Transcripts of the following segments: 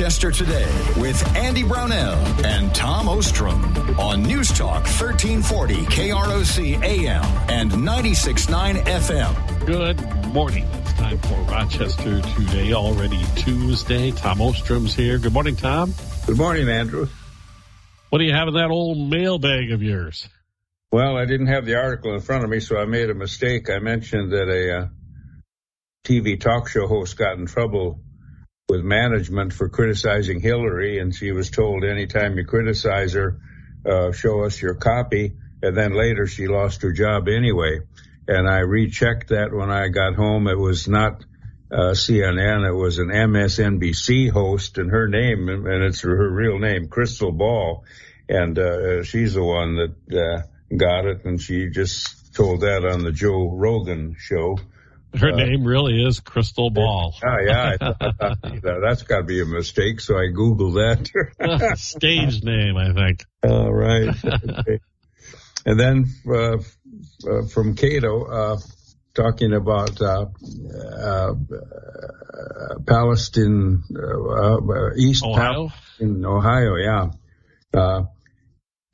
Rochester today with Andy Brownell and Tom Ostrom on News Talk 1340 KROC AM and 96.9 FM. Good morning. It's time for Rochester today, already Tuesday. Tom Ostrom's here. Good morning, Tom. Good morning, Andrew. What do you have in that old mailbag of yours? Well, I didn't have the article in front of me, so I made a mistake. I mentioned that a uh, TV talk show host got in trouble with management for criticizing Hillary, and she was told anytime you criticize her, uh, show us your copy. And then later she lost her job anyway. And I rechecked that when I got home. It was not uh, CNN. It was an MSNBC host, and her name, and it's her real name, Krystal Ball, and uh, she's the one that uh, got it, and she just told that on the Joe Rogan show. Her uh, name really is Krystal Ball. Oh, yeah. that's got to be a mistake. So I Googled that. Stage name, I think. All right. Okay. and then uh, uh, from Cato, uh, talking about uh, uh, Palestine, East Ohio? in Ohio, yeah.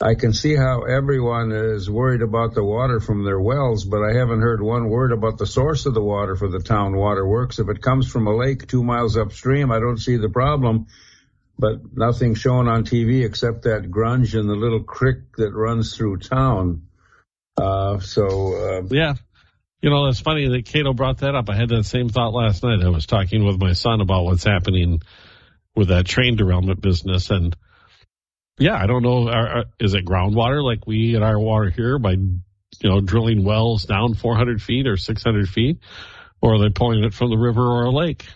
I can see how everyone is worried about the water from their wells, but I haven't heard one word about the source of the water for the town water works. If it comes from a lake two miles upstream, I don't see the problem, but nothing shown on TV except that grunge and the little creek that runs through town. Uh, so, uh, yeah. You know, it's funny that Cato brought that up. I had that same thought last night. I was talking with my son about what's happening with that train derailment business and yeah, I don't know. Are, are, is it groundwater like we at our water here by, you know, drilling wells down 400 feet or 600 feet? Or are they pulling it from the river or a lake?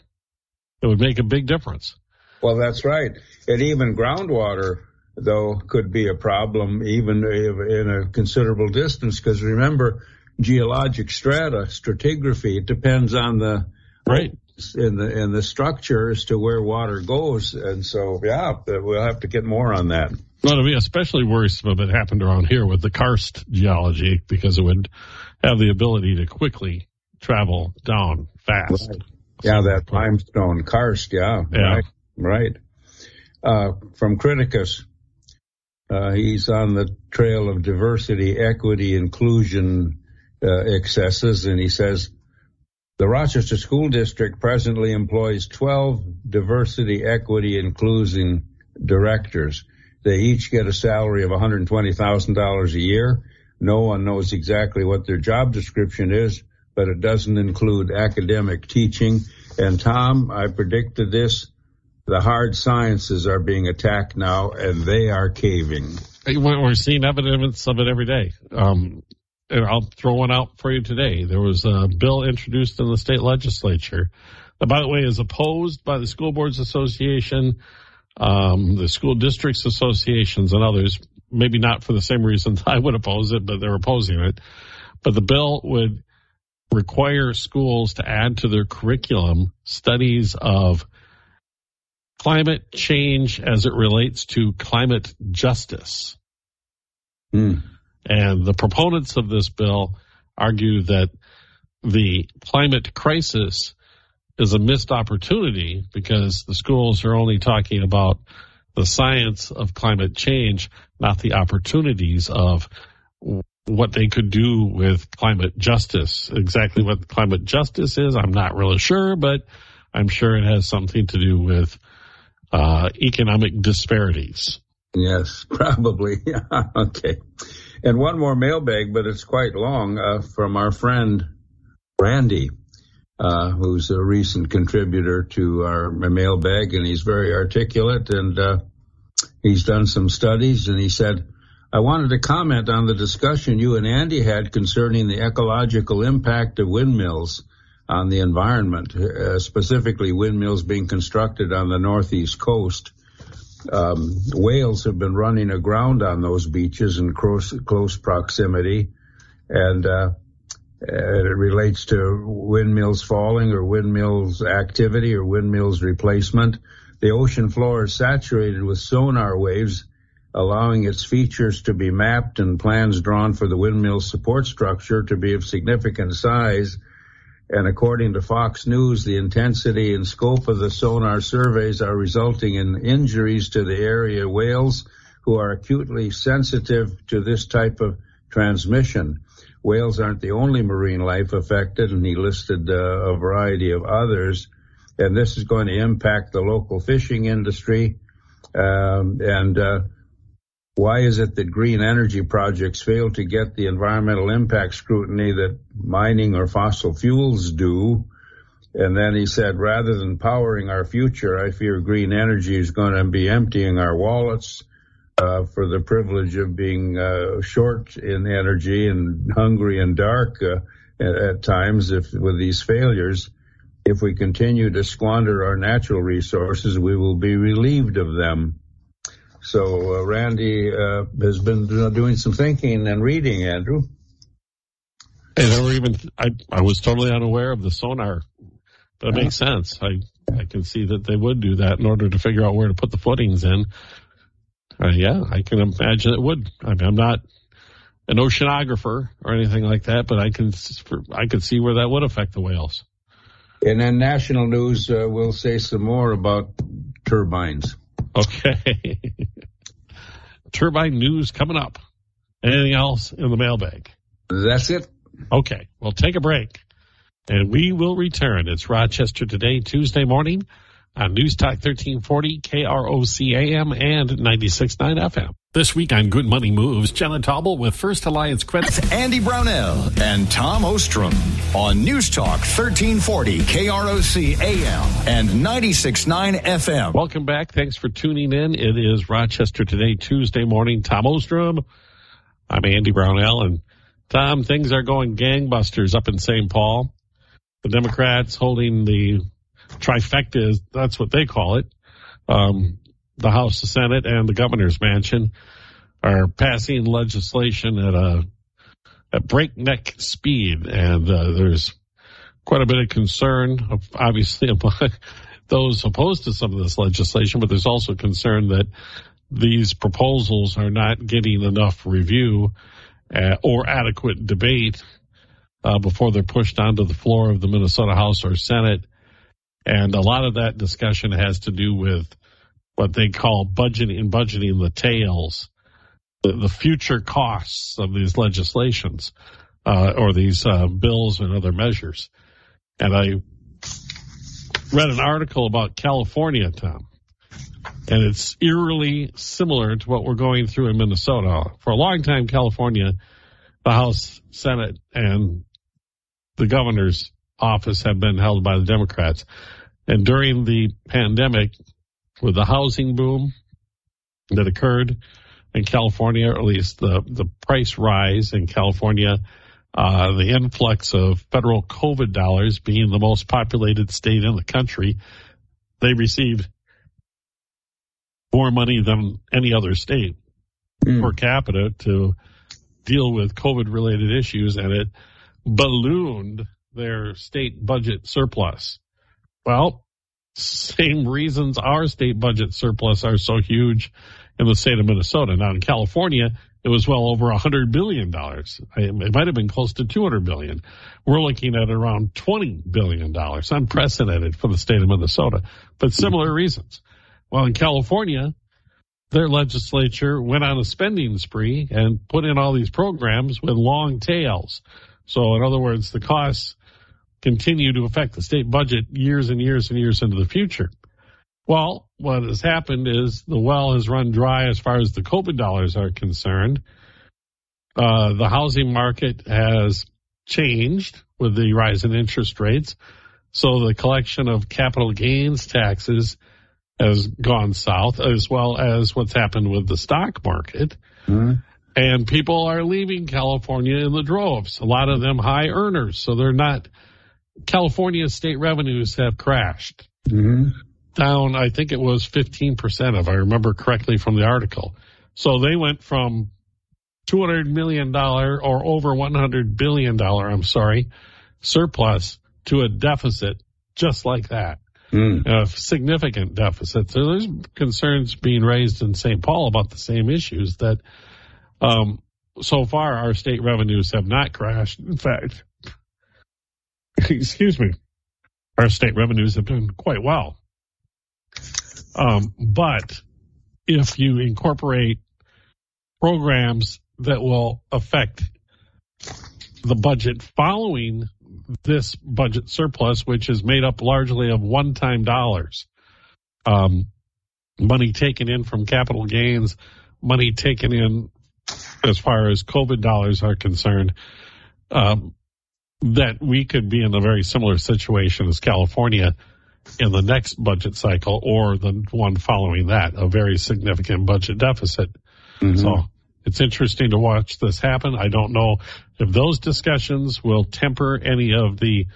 It would make a big difference. Well, that's right. And even groundwater, though, could be a problem even in a considerable distance. Because remember, geologic strata, stratigraphy, it depends on the right in the in the structure as to where water goes. And so, yeah, we'll have to get more on that. Well, it'll be especially worrisome if it happened around here with the karst geology because it would have the ability to quickly travel down fast. Right. Yeah, that limestone karst. Yeah, yeah. right, right. Uh, from Criticus, uh, he's on the trail of diversity, equity, inclusion uh, excesses, and he says the Rochester School District presently employs 12 diversity, equity, inclusion directors. They each get a salary of $120,000 a year. No one knows exactly what their job description is, but it doesn't include academic teaching. And Tom, I predicted this. The hard sciences are being attacked now and they are caving. We're seeing evidence of it every day. Um, I'll throw one out for you today. There was a bill introduced in the state legislature that, by the way, is opposed by the School Boards Association, um, the School Districts Associations, and others. Maybe not for the same reasons I would oppose it, but they're opposing it. But the bill would require schools to add to their curriculum studies of climate change as it relates to climate justice. Mm. And the proponents of this bill argue that the climate crisis is a missed opportunity because the schools are only talking about the science of climate change, not the opportunities of what they could do with climate justice. Exactly what climate justice is, I'm not really sure, but I'm sure it has something to do with uh, economic disparities. Yes, probably. okay. And one more mailbag, but it's quite long, uh, from our friend Randy, uh, who's a recent contributor to our mailbag, and he's very articulate, and uh, he's done some studies, and he said, I wanted to comment on the discussion you and Andy had concerning the ecological impact of windmills on the environment, uh, specifically windmills being constructed on the northeast coast um, whales have been running aground on those beaches in close, close proximity, and uh, it relates to windmills falling or windmills activity or windmills replacement. The ocean floor is saturated with sonar waves, allowing its features to be mapped and plans drawn for the windmill support structure to be of significant size And according to Fox News, the intensity and scope of the sonar surveys are resulting in injuries to the area whales who are acutely sensitive to this type of transmission. Whales aren't the only marine life affected, and he listed uh, a variety of others. And this is going to impact the local fishing industry. Um, and uh, why is it that green energy projects fail to get the environmental impact scrutiny that mining or fossil fuels do? And then he said, rather than powering our future, I fear green energy is going to be emptying our wallets uh, for the privilege of being uh, short in energy and hungry and dark uh, at, at, times if with these failures. If we continue to squander our natural resources, we will be relieved of them. So uh, Randy uh, has been doing some thinking and reading, Andrew. And they were even I, I was totally unaware of the sonar. But it makes sense. I I can see that they would do that in order to figure out where to put the footings in. Uh, yeah, I can imagine it would. I mean, I'm not an oceanographer or anything like that, but I can I could see where that would affect the whales. And then national news uh, will say some more about turbines. Okay. Turbine news coming up. Anything else in the mailbag? That's it. Okay. We'll take a break and we will return. It's Rochester Today, Tuesday morning on News Talk 1340, KROC AM and 96.9 FM. This week on Good Money Moves, Jenna Tauble with First Alliance Credit. Andy Brownell and Tom Ostrom on News Talk 1340 KROC AM and 96.9 FM. Welcome back. Thanks for tuning in. It is Rochester Today, Tuesday morning. Tom Ostrom. I'm Andy Brownell and Tom, things are going gangbusters up in St. Paul. The Democrats holding the trifecta, that's what they call it. Um, the House, the Senate, and the governor's mansion are passing legislation at a at breakneck speed, and uh, there's quite a bit of concern, obviously, among those opposed to some of this legislation, but there's also concern that these proposals are not getting enough review uh, or adequate debate uh, before they're pushed onto the floor of the Minnesota House or Senate. And a lot of that discussion has to do with what they call budgeting, budgeting the tails, the, the future costs of these legislations, uh, or these, uh, bills and other measures. And I read an article about California, Tom, and it's eerily similar to what we're going through in Minnesota. For a long time, California, the House, Senate, and the governor's office have been held by the Democrats. And during the pandemic, with the housing boom that occurred in California, or at least the, the price rise in California, uh, the influx of federal COVID dollars being the most populated state in the country, they received more money than any other state mm. per capita to deal with COVID related issues and it ballooned their state budget surplus. Well, same reasons our state budget surplus are so huge in the state of Minnesota. Now in California, it was well over a hundred billion dollars. It might have been close to 200 billion. We're looking at around 20 billion dollars, unprecedented for the state of Minnesota, but similar reasons. Well, in California, their legislature went on a spending spree and put in all these programs with long tails. So in other words, the costs continue to affect the state budget years and years and years into the future. Well, what has happened is the well has run dry as far as the COVID dollars are concerned. Uh, the housing market has changed with the rise in interest rates. So the collection of capital gains taxes has gone south as well as what's happened with the stock market. Mm-hmm. And people are leaving California in the droves. A lot of them high earners. So they're not California state revenues have crashed mm-hmm. down. I think it was 15%, if I remember correctly from the article. So they went from $200 million or over $100 billion, I'm sorry, surplus to a deficit just like that. Mm. A significant deficit. So there's concerns being raised in St. Paul about the same issues that, um, so far our state revenues have not crashed. In fact, excuse me, our state revenues have done quite well. Um, but if you incorporate programs that will affect the budget following this budget surplus, which is made up largely of one-time dollars, um, money taken in from capital gains, money taken in as far as COVID dollars are concerned, um, that we could be in a very similar situation as California in the next budget cycle or the one following that, a very significant budget deficit. Mm-hmm. So it's interesting to watch this happen. I don't know if those discussions will temper any of the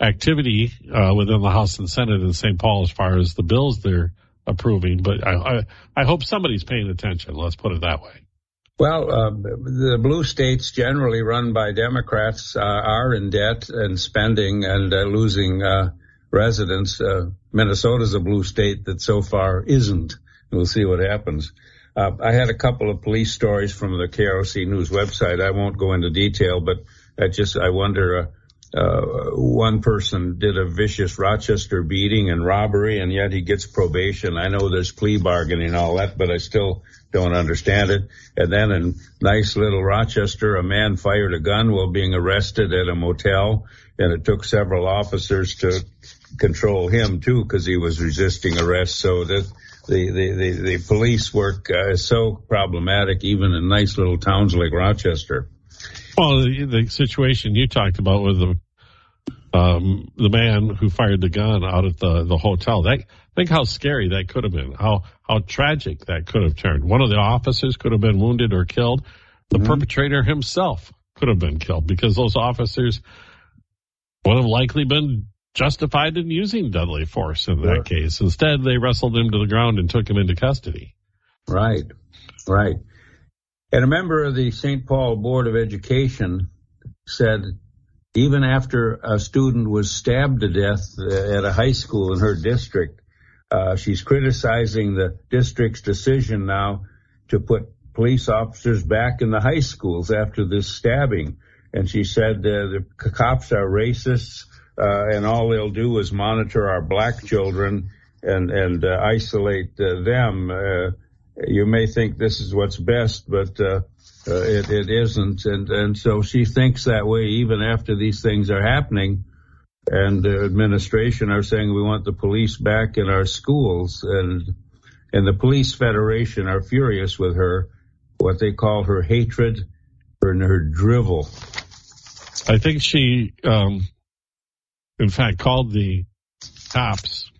activity uh, within the House and Senate in St. Paul as far as the bills they're approving, but I, I, I hope somebody's paying attention. Let's put it that way. Well, uh, the blue states generally run by Democrats uh, are in debt and spending and uh, losing uh, residents. Uh, Minnesota's a blue state that so far isn't. We'll see what happens. Uh, I had a couple of police stories from the KROC News website. I won't go into detail, but I just I wonder. one person did a vicious Rochester beating and robbery, and yet he gets probation. I know there's plea bargaining and all that, but I still don't understand it. And then in nice little Rochester, a man fired a gun while being arrested at a motel, and it took several officers to control him too because he was resisting arrest. So the the the the, police work uh, is so problematic, even in nice little towns like Rochester. Well, the, the situation you talked about with the um, the man who fired the gun out at the the hotel that Think how scary that could have been. How how tragic that could have turned. One of the officers could have been wounded or killed. The mm-hmm. perpetrator himself could have been killed because those officers would have likely been justified in using deadly force in that case. Instead, they wrestled him to the ground and took him into custody. Right, right. And a member of the St. Paul Board of Education said even after a student was stabbed to death at a high school in her district, uh, she's criticizing the district's decision now to put police officers back in the high schools after this stabbing. And she said uh, the cops are racists, uh, and all they'll do is monitor our black children and and uh, isolate uh, them. Uh, you may think this is what's best, but it, it isn't. And and so she thinks that way even after these things are happening and the administration are saying we want the police back in our schools and and the police federation are furious with her what they call her hatred and her drivel. I think she um, in fact called the cops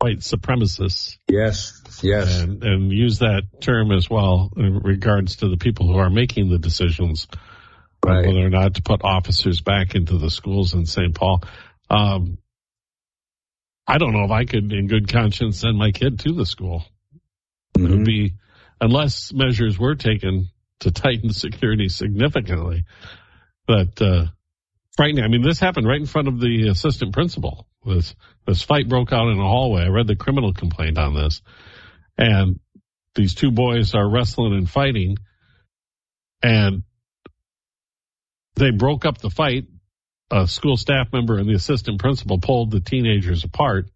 white supremacists. Yes yes. And, and use that term as well in regards to the people who are making the decisions right. whether or not to put officers back into the schools in st paul um, I don't know if I could, in good conscience, send my kid to the school. Mm-hmm. It would be, unless measures were taken to tighten security significantly. But uh, frightening. I mean, this happened right in front of the assistant principal. This this fight broke out in a hallway. I read the criminal complaint on this, and these two boys are wrestling and fighting, and they broke up the fight a school staff member and the assistant principal pulled the teenagers apart.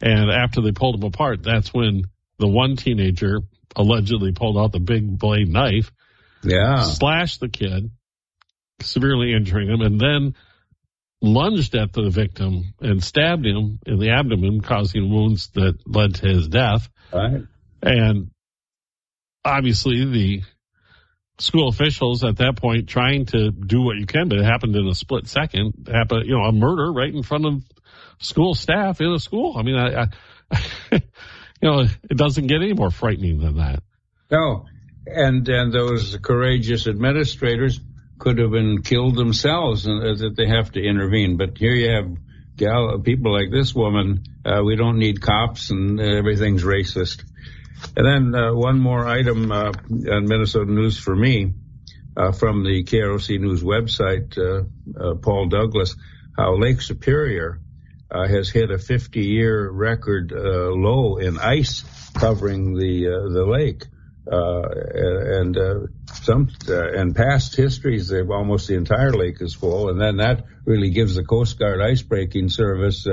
And after they pulled them apart, that's when the one teenager allegedly pulled out the big blade knife, yeah, slashed the kid, severely injuring him, and then lunged at the victim and stabbed him in the abdomen, causing wounds that led to his death. Right. And obviously the school officials at that point trying to do what you can, but it happened in a split second. Happened, you know, a murder right in front of school staff in a school. I mean, I, I you know, it doesn't get any more frightening than that. No, and and those courageous administrators could have been killed themselves, and uh, that they have to intervene. But here you have gal people like this woman. Uh, we don't need cops, and everything's racist. And then uh, one more item uh, on Minnesota News for me uh, from the KROC News website, Paul Douglas, how Lake Superior uh, has hit a 50-year record low in ice covering the the lake. uh, and uh, some uh, and past histories, almost the entire lake is full, and then that really gives the Coast Guard ice breaking service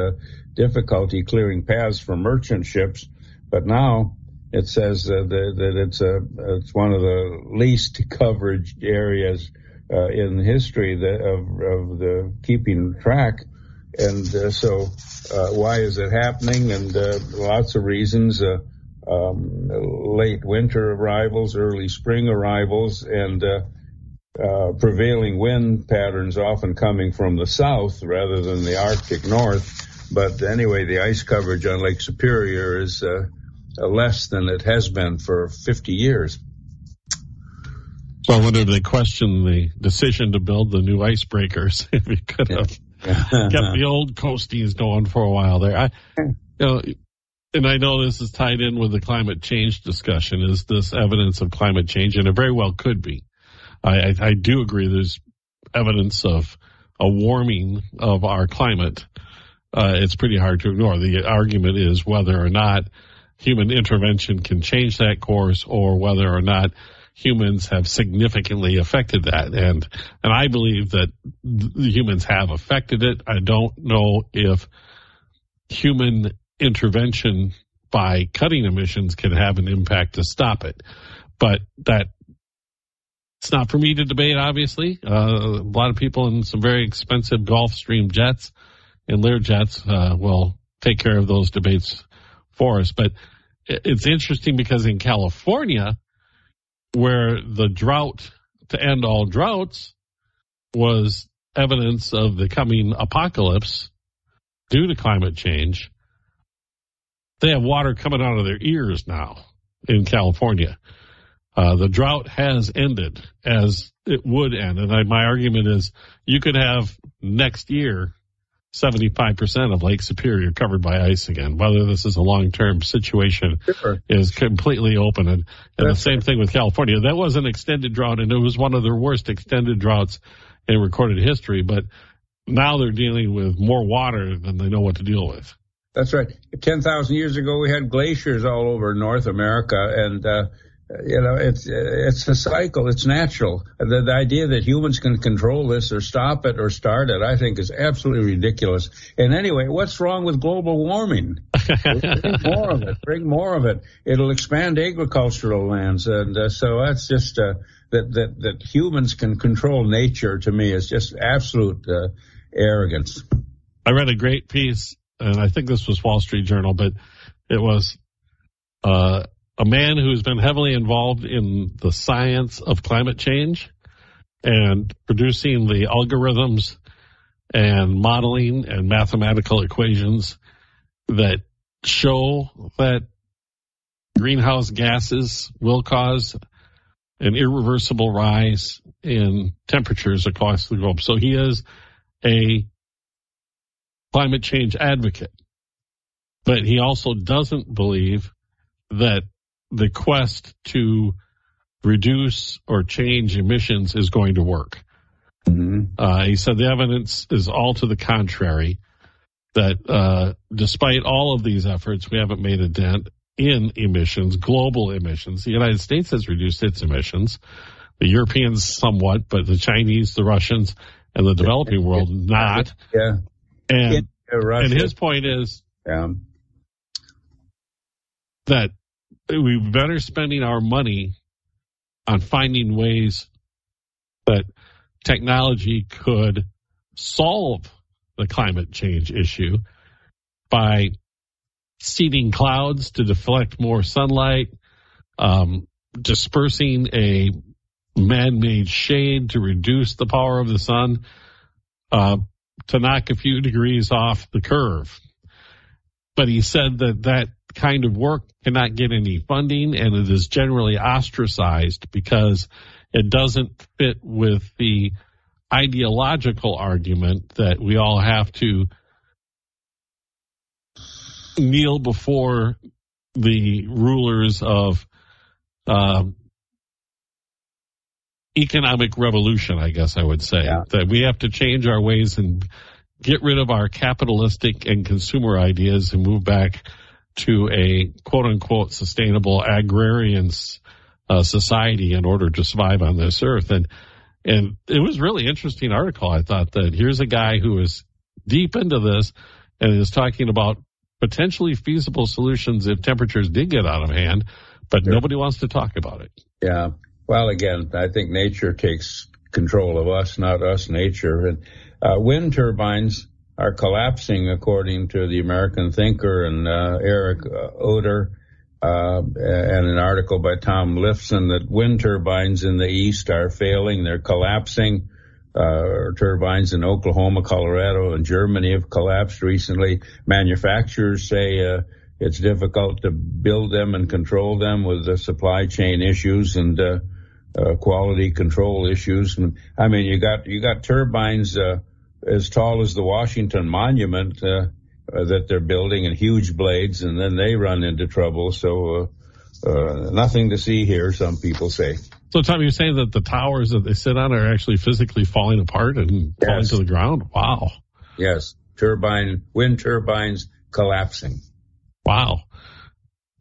difficulty clearing paths for merchant ships. But now it says uh, that, that, it's a it's one of the least coverage areas uh, in history that, of of the keeping track, and so why is it happening? And lots of reasons um, late winter arrivals, early spring arrivals, and uh, uh, prevailing wind patterns often coming from the south rather than the Arctic north. But anyway, the ice coverage on Lake Superior is uh, less than it has been for 50 years. So I wonder if they question the decision to build the new icebreakers if you could have kept the old coasties going for a while there. I, you know, and I know this is tied in with the climate change discussion. Is this evidence of climate change? And it very well could be. I, I, I do agree there's evidence of a warming of our climate. Uh, it's pretty hard to ignore. The argument is whether or not human intervention can change that course or whether or not humans have significantly affected that. And, and I believe that humans have affected it. I don't know if human intervention by cutting emissions can have an impact to stop it. But that it's not for me to debate, obviously. Uh, a lot of people in some very expensive Gulfstream jets and Lear jets uh, will take care of those debates for us. But it's interesting because in California, where the drought to end all droughts was evidence of the coming apocalypse due to climate change, they have water coming out of their ears now in California. Uh, the drought has ended as it would end. And I, my argument is you could have next year 75% of Lake Superior covered by ice again. Whether this is a long-term situation sure. is completely open. And, and the same thing with California. That was an extended drought and it was one of their worst extended droughts in recorded history. But now they're dealing with more water than they know what to deal with. That's right. 10,000 years ago, we had glaciers all over North America and, uh, you know, it's it's a cycle. It's natural. The, the, idea that humans can control this or stop it or start it, I think, is absolutely ridiculous. And anyway, what's wrong with global warming? bring more of it. Bring more of it. It'll expand agricultural lands, and uh, so that's just uh, that that that humans can control nature. To me, is just absolute uh, arrogance. I read a great piece and I think this was Wall Street Journal, but it was uh, a man who's been heavily involved in the science of climate change and producing the algorithms and modeling and mathematical equations that show that greenhouse gases will cause an irreversible rise in temperatures across the globe. So he is a climate change advocate, but he also doesn't believe that the quest to reduce or change emissions is going to work. Mm-hmm. Uh, he said the evidence is all to the contrary. That uh, despite all of these efforts, we haven't made a dent in emissions, global emissions. The United States has reduced its emissions, the Europeans somewhat, but the Chinese, the Russians, and the developing world not. Yeah. And, and his point is yeah. that we better spending our money on finding ways that technology could solve the climate change issue by seeding clouds to deflect more sunlight, um, dispersing a man-made shade to reduce the power of the sun, uh, to knock a few degrees off the curve. But he said that that kind of work cannot get any funding and it is generally ostracized because it doesn't fit with the ideological argument that we all have to kneel before the rulers of uh, economic revolution, I guess I would say. Yeah. That we have to change our ways and get rid of our capitalistic and consumer ideas and move back to a quote unquote sustainable agrarian uh, society in order to survive on this earth. And and it was really interesting article. I thought that here's a guy who is deep into this and is talking about potentially feasible solutions if temperatures did get out of hand, but sure. nobody wants to talk about it. Yeah. Well, again, I think nature takes control of us, not us nature. And uh, wind turbines are collapsing, according to the American thinker and uh, Eric uh, Utter, uh, and an article by Tom Lifson that wind turbines in the east are failing; they're collapsing. Uh, turbines in Oklahoma, Colorado, and Germany have collapsed recently. Manufacturers say uh, it's difficult to build them and control them with the supply chain issues and uh, uh quality control issues. And I mean, you got you got turbines uh, as tall as the Washington Monument uh, uh, that they're building and huge blades, and then they run into trouble. So uh, uh, nothing to see here. Some people say. So, Tom, you're saying that the towers that they sit on are actually physically falling apart and yes. falling to the ground? Wow. Yes. Turbine, wind turbines collapsing. Wow.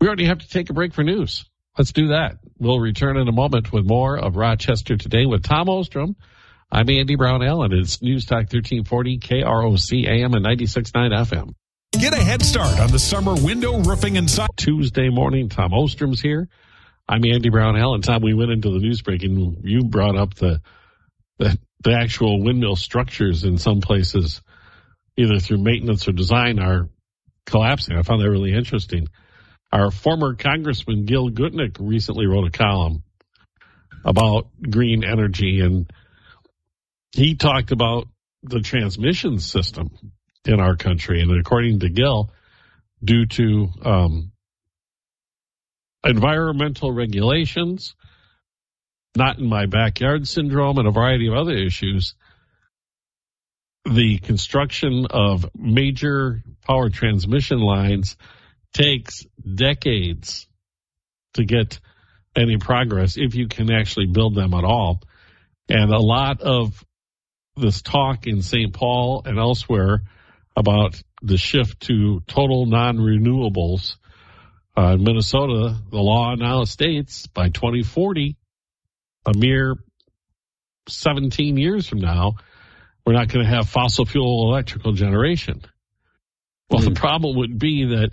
We already have to take a break for news. Let's do that. We'll return in a moment with more of Rochester Today with Tom Ostrom. I'm Andy Brownell, and it's News Talk 1340 KROC AM and 96.9 FM. Get a head start on the summer window roofing and siding. Tuesday morning, Tom Ostrom's here. I'm Andy Brownell, and Tom, we went into the news break, and you brought up the, the the actual windmill structures in some places, either through maintenance or design, are collapsing. I found that really interesting. Our former Congressman Gil Gutknecht recently wrote a column about green energy, and he talked about the transmission system in our country. And according to Gil, due to um, environmental regulations, not in my backyard syndrome, and a variety of other issues, the construction of major power transmission lines takes decades to get any progress if you can actually build them at all. And a lot of this talk in St. Paul and elsewhere about the shift to total non renewables uh, in Minnesota, the law now states by 2040, a mere 17 years from now, we're not going to have fossil fuel electrical generation. Well, mm-hmm. the problem would be that,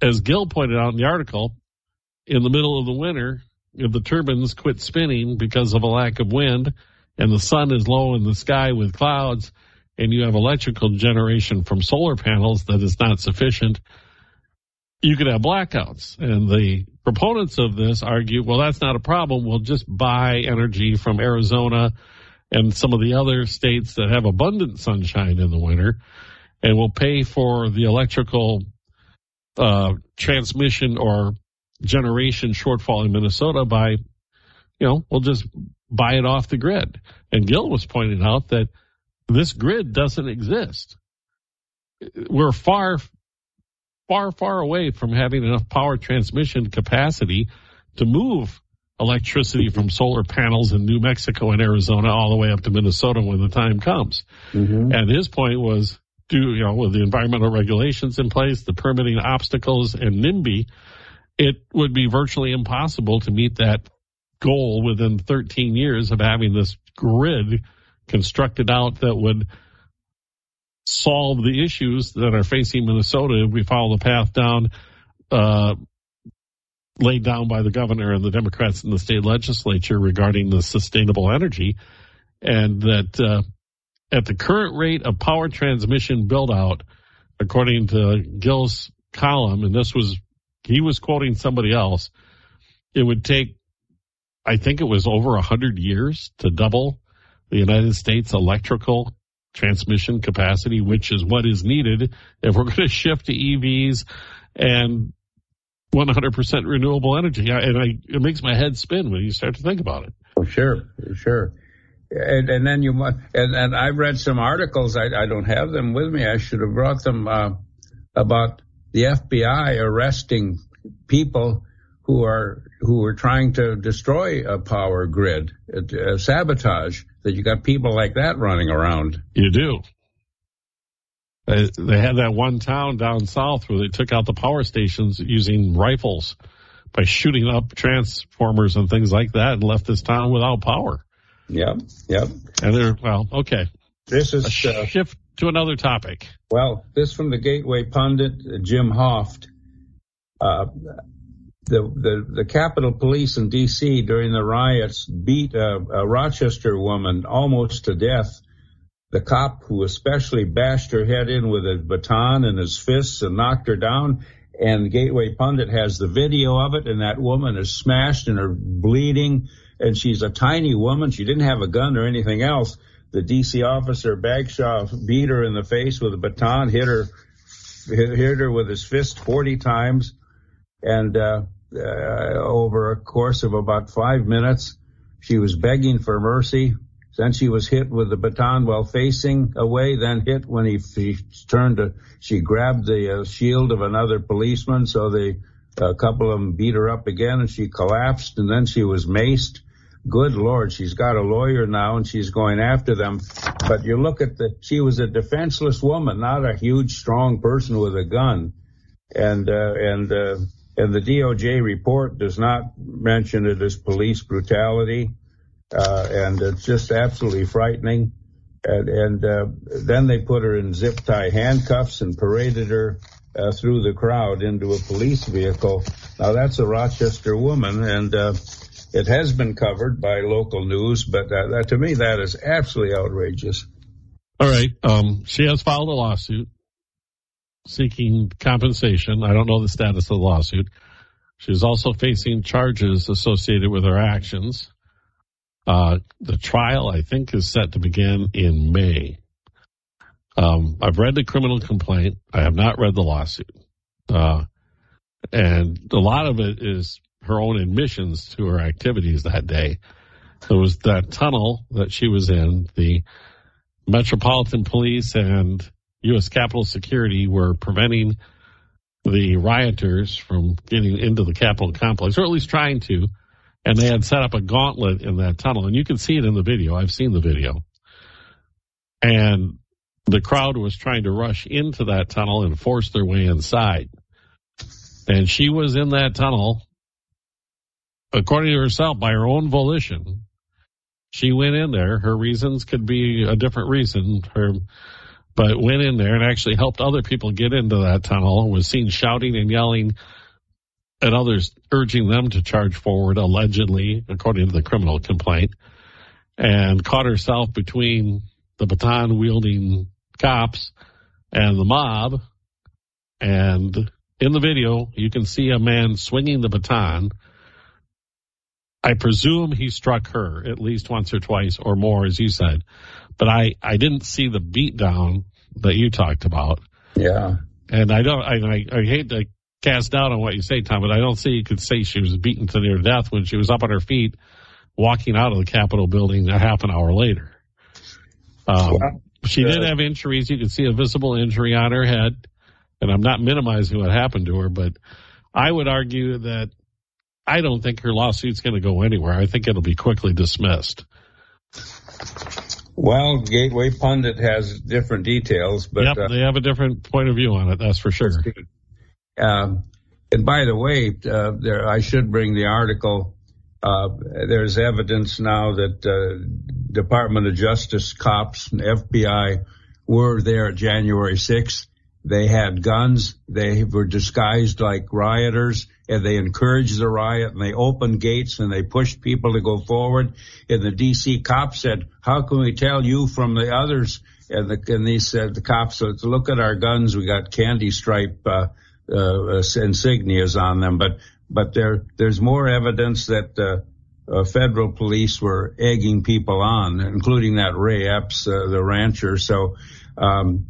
as Gil pointed out in the article, in the middle of the winter, if the turbines quit spinning because of a lack of wind and the sun is low in the sky with clouds and you have electrical generation from solar panels that is not sufficient, you could have blackouts. And the proponents of this argue, well, that's not a problem. We'll just buy energy from Arizona and some of the other states that have abundant sunshine in the winter, and we'll pay for the electrical uh, transmission or generation shortfall in Minnesota by, you know, we'll just buy it off the grid. And Gil was pointing out that this grid doesn't exist. We're far far, far away from having enough power transmission capacity to move electricity from solar panels in New Mexico and Arizona all the way up to Minnesota when the time comes. Mm-hmm. And his point was, do you know, with the environmental regulations in place, the permitting obstacles, and NIMBY, it would be virtually impossible to meet that goal within 13 years of having this grid constructed out that would solve the issues that are facing Minnesota if we follow the path down uh, laid down by the governor and the Democrats in the state legislature regarding the sustainable energy, and that uh, at the current rate of power transmission build out, according to Gil's column, and this was he was quoting somebody else, it would take, I think it was over a hundred years to double the United States electrical transmission capacity, which is what is needed if we're going to shift to EVs and 100% renewable energy. And I, it makes my head spin when you start to think about it. Oh, sure, sure. And, and then you and, and I read some articles. I, I don't have them with me. I should have brought them uh, about the FBI arresting people who are who are trying to destroy a power grid, uh, sabotage that you got people like that running around. You do. They, they had that one town down south where they took out the power stations using rifles, by shooting up transformers and things like that and left this town without power. Yep, yep. And they're, well, okay. This is uh, shift to another topic. Well, this from the Gateway pundit, Jim Hoft. Uh, the, the, the Capitol Police in D.C. during the riots beat a, a Rochester woman almost to death. The cop who especially bashed her head in with a baton and his fists and knocked her down. And Gateway Pundit has the video of it, and that woman is smashed and her bleeding. And she's a tiny woman. She didn't have a gun or anything else. The DC officer Bagshaw beat her in the face with a baton, hit her, hit, hit her with his fist 40 times. And, uh, uh, over a course of about five minutes, she was begging for mercy. Then she was hit with the baton while facing away, then hit when he, he turned to, she grabbed the uh, shield of another policeman. So the, a couple of them beat her up again and she collapsed and then she was maced good Lord, she's got a lawyer now and she's going after them. But you look at the, she was a defenseless woman, not a huge, strong person with a gun. And, uh, and, uh, and the DOJ report does not mention it as police brutality. Uh, and it's just absolutely frightening. And, and, uh, then they put her in zip tie handcuffs and paraded her, uh, through the crowd into a police vehicle. Now that's a Rochester woman and, uh, it has been covered by local news, but uh, that, to me, that is absolutely outrageous. All right. Um, she has filed a lawsuit seeking compensation. I don't know the status of the lawsuit. She She's also facing charges associated with her actions. Uh, the trial, I think, is set to begin in May. Um, I've read the criminal complaint. I have not read the lawsuit. Uh, and a lot of it is her own admissions to her activities that day. There was that tunnel that she was in. The Metropolitan Police and U.S. Capitol Security were preventing the rioters from getting into the Capitol complex, or at least trying to. And they had set up a gauntlet in that tunnel, and you can see it in the video. I've seen the video. And the crowd was trying to rush into that tunnel and force their way inside. And she was in that tunnel according to herself, by her own volition, she went in there. Her reasons could be a different reason. Her, but went in there and actually helped other people get into that tunnel. Was seen shouting and yelling at others, urging them to charge forward, allegedly, according to the criminal complaint, and caught herself between the baton wielding cops and the mob. And in the video, you can see a man swinging the baton I presume he struck her at least once or twice or more, as you said. But I, I didn't see the beatdown that you talked about. Yeah. And I don't, I, I, hate to cast doubt on what you say, Tom, but I don't see you could say she was beaten to near death when she was up on her feet walking out of the Capitol building a half an hour later. Um, well, she did have injuries. You could see a visible injury on her head. And I'm not minimizing what happened to her, but I would argue that I don't think her lawsuit's going to go anywhere. I think it'll be quickly dismissed. Well, Gateway Pundit has different details, but yep, uh, they have a different point of view on it. That's for sure. Um, and by the way, uh, there I should bring the article. Uh, there's evidence now that uh, Department of Justice cops and FBI were there January 6th. They had guns. They were disguised like rioters and they encouraged the riot and they opened gates and they pushed people to go forward. And the DC cops said, how can we tell you from the others? And, the, and they said, the cops said, look at our guns. We got candy stripe, uh, uh, insignias on them. But, but there, there's more evidence that, uh, uh, federal police were egging people on, including that Ray Epps, uh, the rancher. So, um,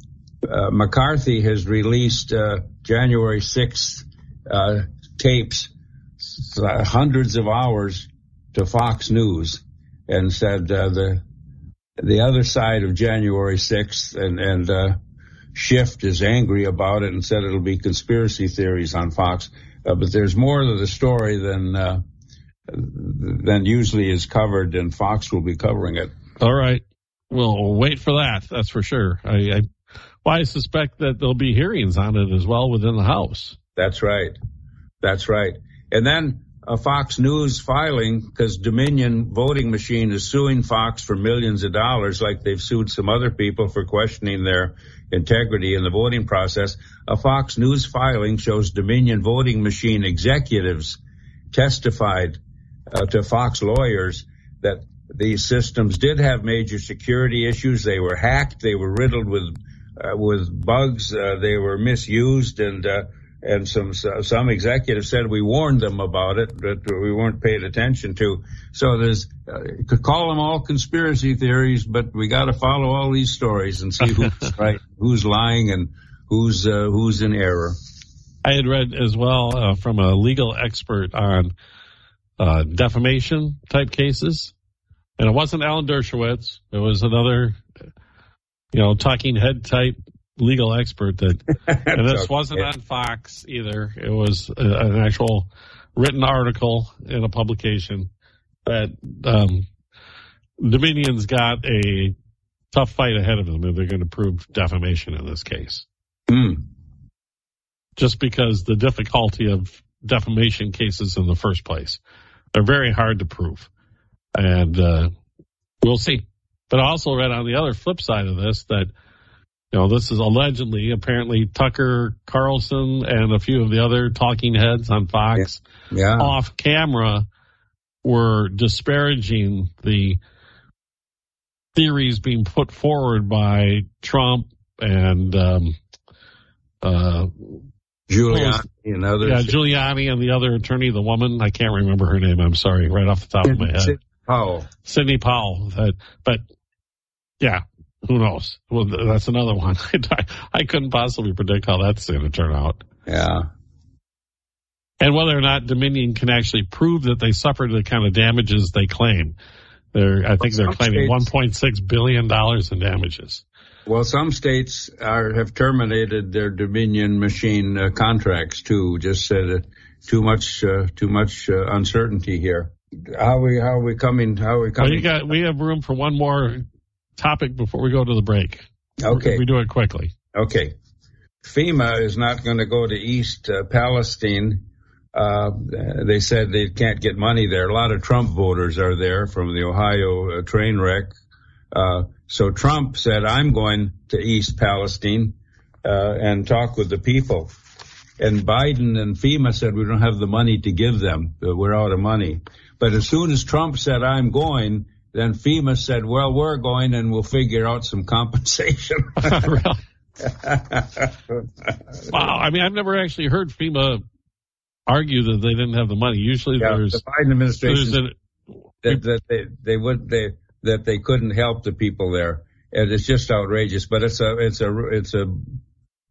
uh, McCarthy has released uh, January 6th uh, tapes, hundreds of hours to Fox News, and said uh, the the other side of January 6th and and uh, Schiff is angry about it and said it'll be conspiracy theories on Fox. Uh, but there's more to the story than than usually is covered, and Fox will be covering it. All right. Well, we'll wait for that. That's for sure. I, I well, I suspect that there'll be hearings on it as well within the House. That's right. That's right. And then a Fox News filing because Dominion voting machine is suing Fox for millions of dollars, like they've sued some other people for questioning their integrity in the voting process. A Fox News filing shows Dominion voting machine executives testified uh, to Fox lawyers that these systems did have major security issues. They were hacked. They were riddled with uh, with bugs. Uh, they were misused and uh, and some some executives said we warned them about it, but we weren't paid attention to. So there's uh, could call them all conspiracy theories, but we got to follow all these stories and see who's right, who's lying, and who's uh, who's in error. I had read as well uh, from a legal expert on uh, defamation type cases, and it wasn't Alan Dershowitz; it was another, you know, talking head type legal expert that, and this wasn't on Fox either. It was a, an actual written article in a publication that um, Dominion's got a tough fight ahead of them if they're going to prove defamation in this case. Mm. Just because the difficulty of defamation cases in the first place, they're very hard to prove, and uh, we'll see. But I also read on the other flip side of this that you know, this is allegedly, apparently, Tucker Carlson and a few of the other talking heads on Fox yeah. Yeah. off camera were disparaging the theories being put forward by Trump and um, uh, Giuliani and others. Yeah, Giuliani and the other attorney, the woman, I can't remember her name. I'm sorry, right off the top of my head. Sidney Powell. Sidney Powell. That, but yeah, who knows? Well, that's another one. I, I couldn't possibly predict how that's going to turn out. Yeah. And whether or not Dominion can actually prove that they suffered the kind of damages they claim. They're, I think they're claiming states, 1.6 billion dollars in damages. Well, some states are have terminated their Dominion machine uh, contracts too. Just said too much, uh, too much uh, uncertainty here. How are we? How are we coming? How are we coming? Well, got. We have room for one more topic before we go to the break. Okay. We do it quickly. Okay. FEMA is not going to go to East uh, Palestine. Uh, they said they can't get money there. A lot of Trump voters are there from the Ohio uh, train wreck. Uh, so Trump said, I'm going to East Palestine uh, and talk with the people. And Biden and FEMA said, we don't have the money to give them. We're out of money. But as soon as Trump said, I'm going, then FEMA said, well, we're going and we'll figure out some compensation. wow. I mean, I've never actually heard FEMA argue that they didn't have the money. Usually yeah, there's the Biden administration that, that they, they would, they, that they couldn't help the people there. And it's just outrageous, but it's a, it's a, it's a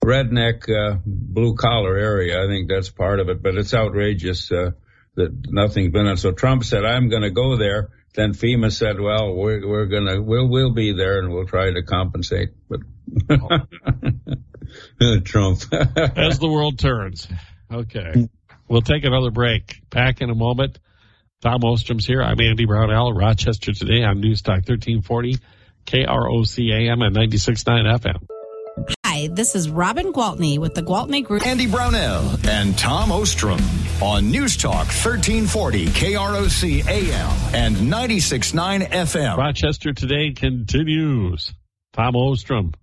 redneck, uh, blue collar area. I think that's part of it, but it's outrageous, uh, that nothing's been done. So Trump said, I'm going to go there then FEMA said, "Well, we're we're gonna we'll we'll be there and we'll try to compensate." But Trump, as the world turns, okay, we'll take another break. Back in a moment. Tom Ostrom's here. I'm Andy Brownell, Rochester today on News Talk 1340, KROC AM and 96.9 FM. Hi, this is Robin Gwaltney with the Gwaltney Group. Andy Brownell and Tom Ostrom on News Talk 1340 KROC AM and 96.9 FM. Rochester today continues. Tom Ostrom,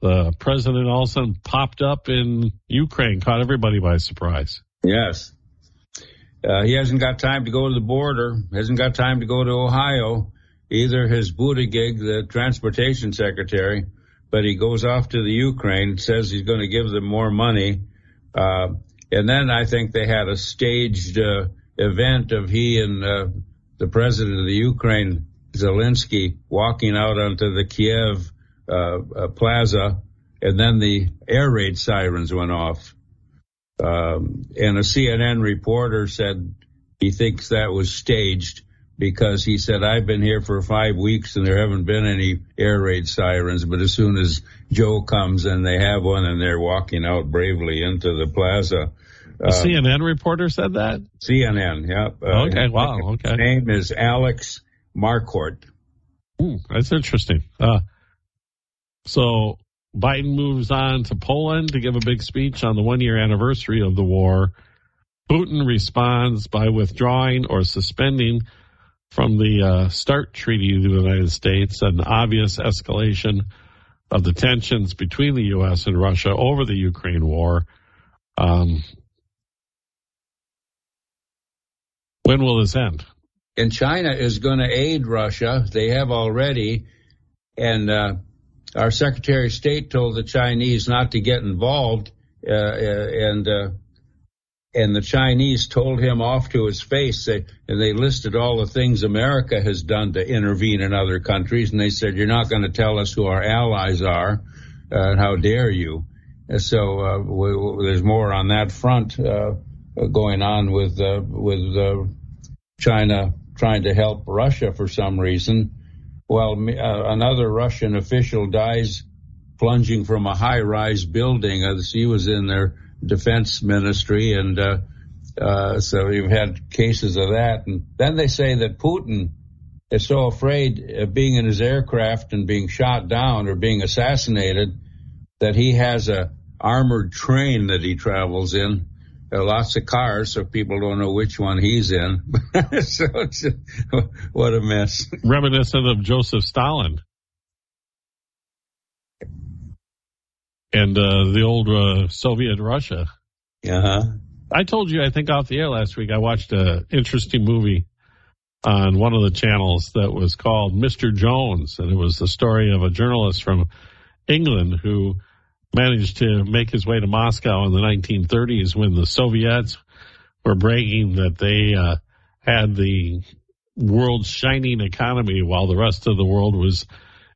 the president also popped up in Ukraine, caught everybody by surprise. Yes. Uh, he hasn't got time to go to the border, hasn't got time to go to Ohio. Either his Buttigieg, the transportation secretary, but he goes off to the Ukraine, says he's going to give them more money. Uh, and then I think they had a staged uh, event of he and uh, the president of the Ukraine, Zelensky, walking out onto the Kiev uh, uh, plaza, and then the air raid sirens went off. Um, and a CNN reporter said he thinks that was staged because he said, I've been here for five weeks and there haven't been any air raid sirens. But as soon as Joe comes and they have one and they're walking out bravely into the plaza. A uh, CNN reporter said that? CNN, yeah. Uh, okay, wow, okay. His name is Alex Marquardt. Ooh, that's interesting. Uh, so Biden moves on to Poland to give a big speech on the one year anniversary of the war Putin responds by withdrawing or suspending from the uh, START Treaty of the United States, an obvious escalation of the tensions between the U.S. and Russia over the Ukraine war. Um, when will this end? And China is going to aid Russia. They have already. And uh, our Secretary of State told the Chinese not to get involved. Uh, uh and uh, and the Chinese told him off to his face, they, and they listed all the things America has done to intervene in other countries, and they said, "You're not going to tell us who our allies are, uh, how dare you?" And so uh, we, we, there's more on that front uh, going on with uh, with uh, China trying to help Russia for some reason. Well, uh, another Russian official dies plunging from a high-rise building. he was in there defense ministry, and uh, uh, so you've had cases of that. And then they say that Putin is so afraid of being in his aircraft and being shot down or being assassinated that he has a armored train that he travels in. There are lots of cars, so people don't know which one he's in. so it's, what a mess. Reminiscent of Joseph Stalin. And uh, the old uh, Soviet Russia. Uh huh. I told you, I think off the air last week, I watched an interesting movie on one of the channels that was called Mr. Jones, and it was the story of a journalist from England who managed to make his way to Moscow in the 1930s when the Soviets were bragging that they uh, had the world's shining economy while the rest of the world was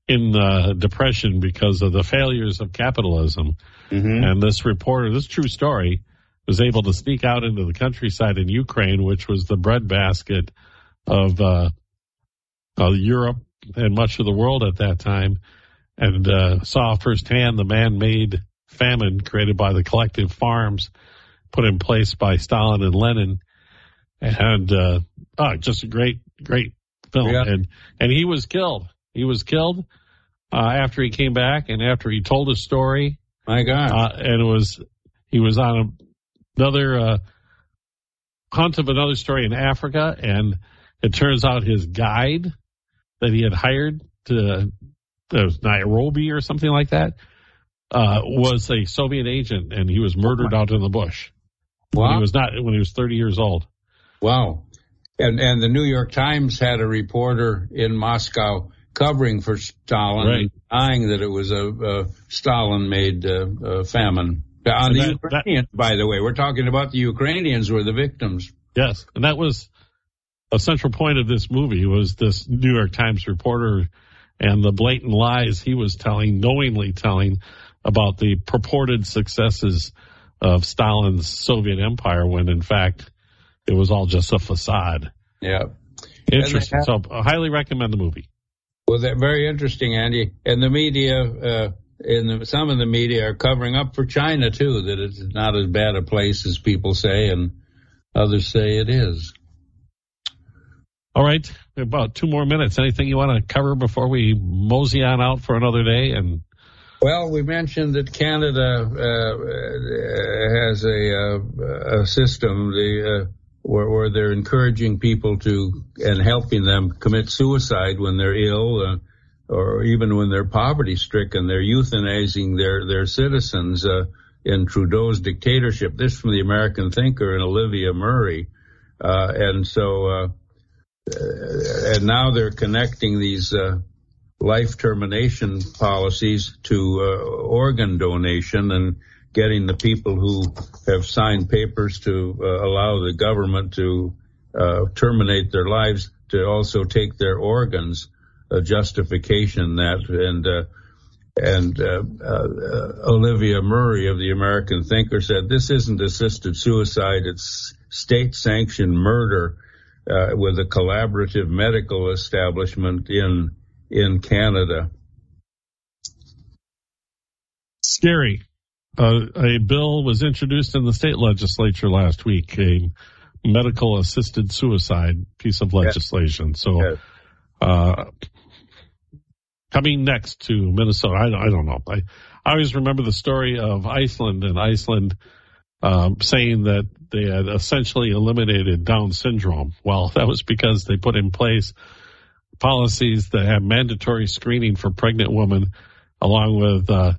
in uh, depression because of the failures of capitalism. Mm-hmm. And this reporter, this true story, was able to sneak out into the countryside in Ukraine, which was the breadbasket of uh, uh, Europe and much of the world at that time, and uh, saw firsthand the man-made famine created by the collective farms put in place by Stalin and Lenin, and uh, oh, just a great, great film. Yeah. And and he was killed. He was killed uh, after he came back and after he told his story. My God! Uh, and it was he was on a, another uh, hunt of another story in Africa, and it turns out his guide that he had hired to Nairobi or something like that uh, was a Soviet agent, and he was murdered out in the bush. Wow. When he was not when he was 30 years old. Wow. And and the New York Times had a reporter in Moscow covering for Stalin, right. denying that it was a, a Stalin-made uh, uh, famine. On the that, Ukrainians, that, by the way, we're talking about the Ukrainians were the victims. Yes, and that was a central point of this movie was this New York Times reporter and the blatant lies he was telling, knowingly telling about the purported successes of Stalin's Soviet empire when in fact it was all just a facade. Yeah. Interesting. Have, so I highly recommend the movie. Well, that very interesting, Andy. And the media, uh, in the, some of the media are covering up for China too, that it's not as bad a place as people say, and others say it is. All right, about two more minutes. Anything you want to cover before we mosey on out for another day? And well, we mentioned that Canada uh, has a, uh, a system. The uh, where they're encouraging people to and helping them commit suicide when they're ill uh, or even when they're poverty stricken. They're euthanizing their, their citizens uh, in Trudeau's dictatorship. This from the American thinker and Olivia Murray. Uh, and so, uh, and now they're connecting these uh, life termination policies to uh, organ donation and getting the people who have signed papers to uh, allow the government to uh, terminate their lives to also take their organs, a justification that and uh, and uh, uh, Olivia Murray of the American Thinker said this isn't assisted suicide; it's state-sanctioned murder with a collaborative medical establishment in in Canada. Scary. Uh, a bill was introduced in the state legislature last week, a medical assisted suicide piece of legislation. Yes. So, yes. Uh, coming next to Minnesota, I, I don't know. I, I always remember the story of Iceland and Iceland um, saying that they had essentially eliminated Down syndrome. Well, that was because they put in place policies that have mandatory screening for pregnant women, along with uh,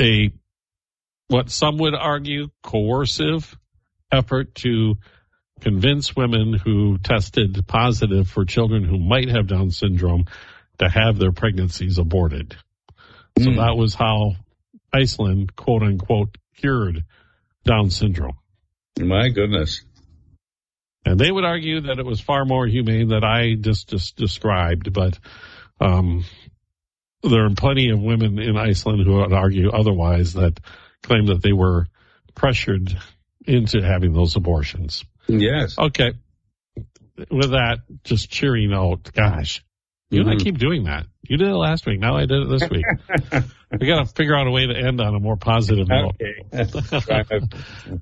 a what some would argue coercive effort to convince women who tested positive for children who might have Down syndrome to have their pregnancies aborted. So Mm. that was how Iceland, quote unquote, cured Down syndrome. My goodness. And they would argue that it was far more humane that I just, just described, but um, there are plenty of women in Iceland who would argue otherwise that claim that they were pressured into having those abortions. Yes. Okay. With that, just cheering out, gosh, you and I Mhm. keep doing that. You did it last week. Now I did it this week. we got to figure out a way to end on a more positive note. Okay.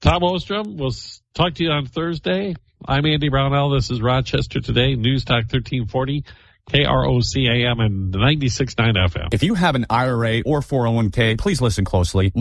Tom Ostrom, we'll talk to you on Thursday. I'm Andy Brownell. This is Rochester Today, News Talk 1340, KROC AM and 96.9 FM. If you have an IRA or 401k, please listen closely.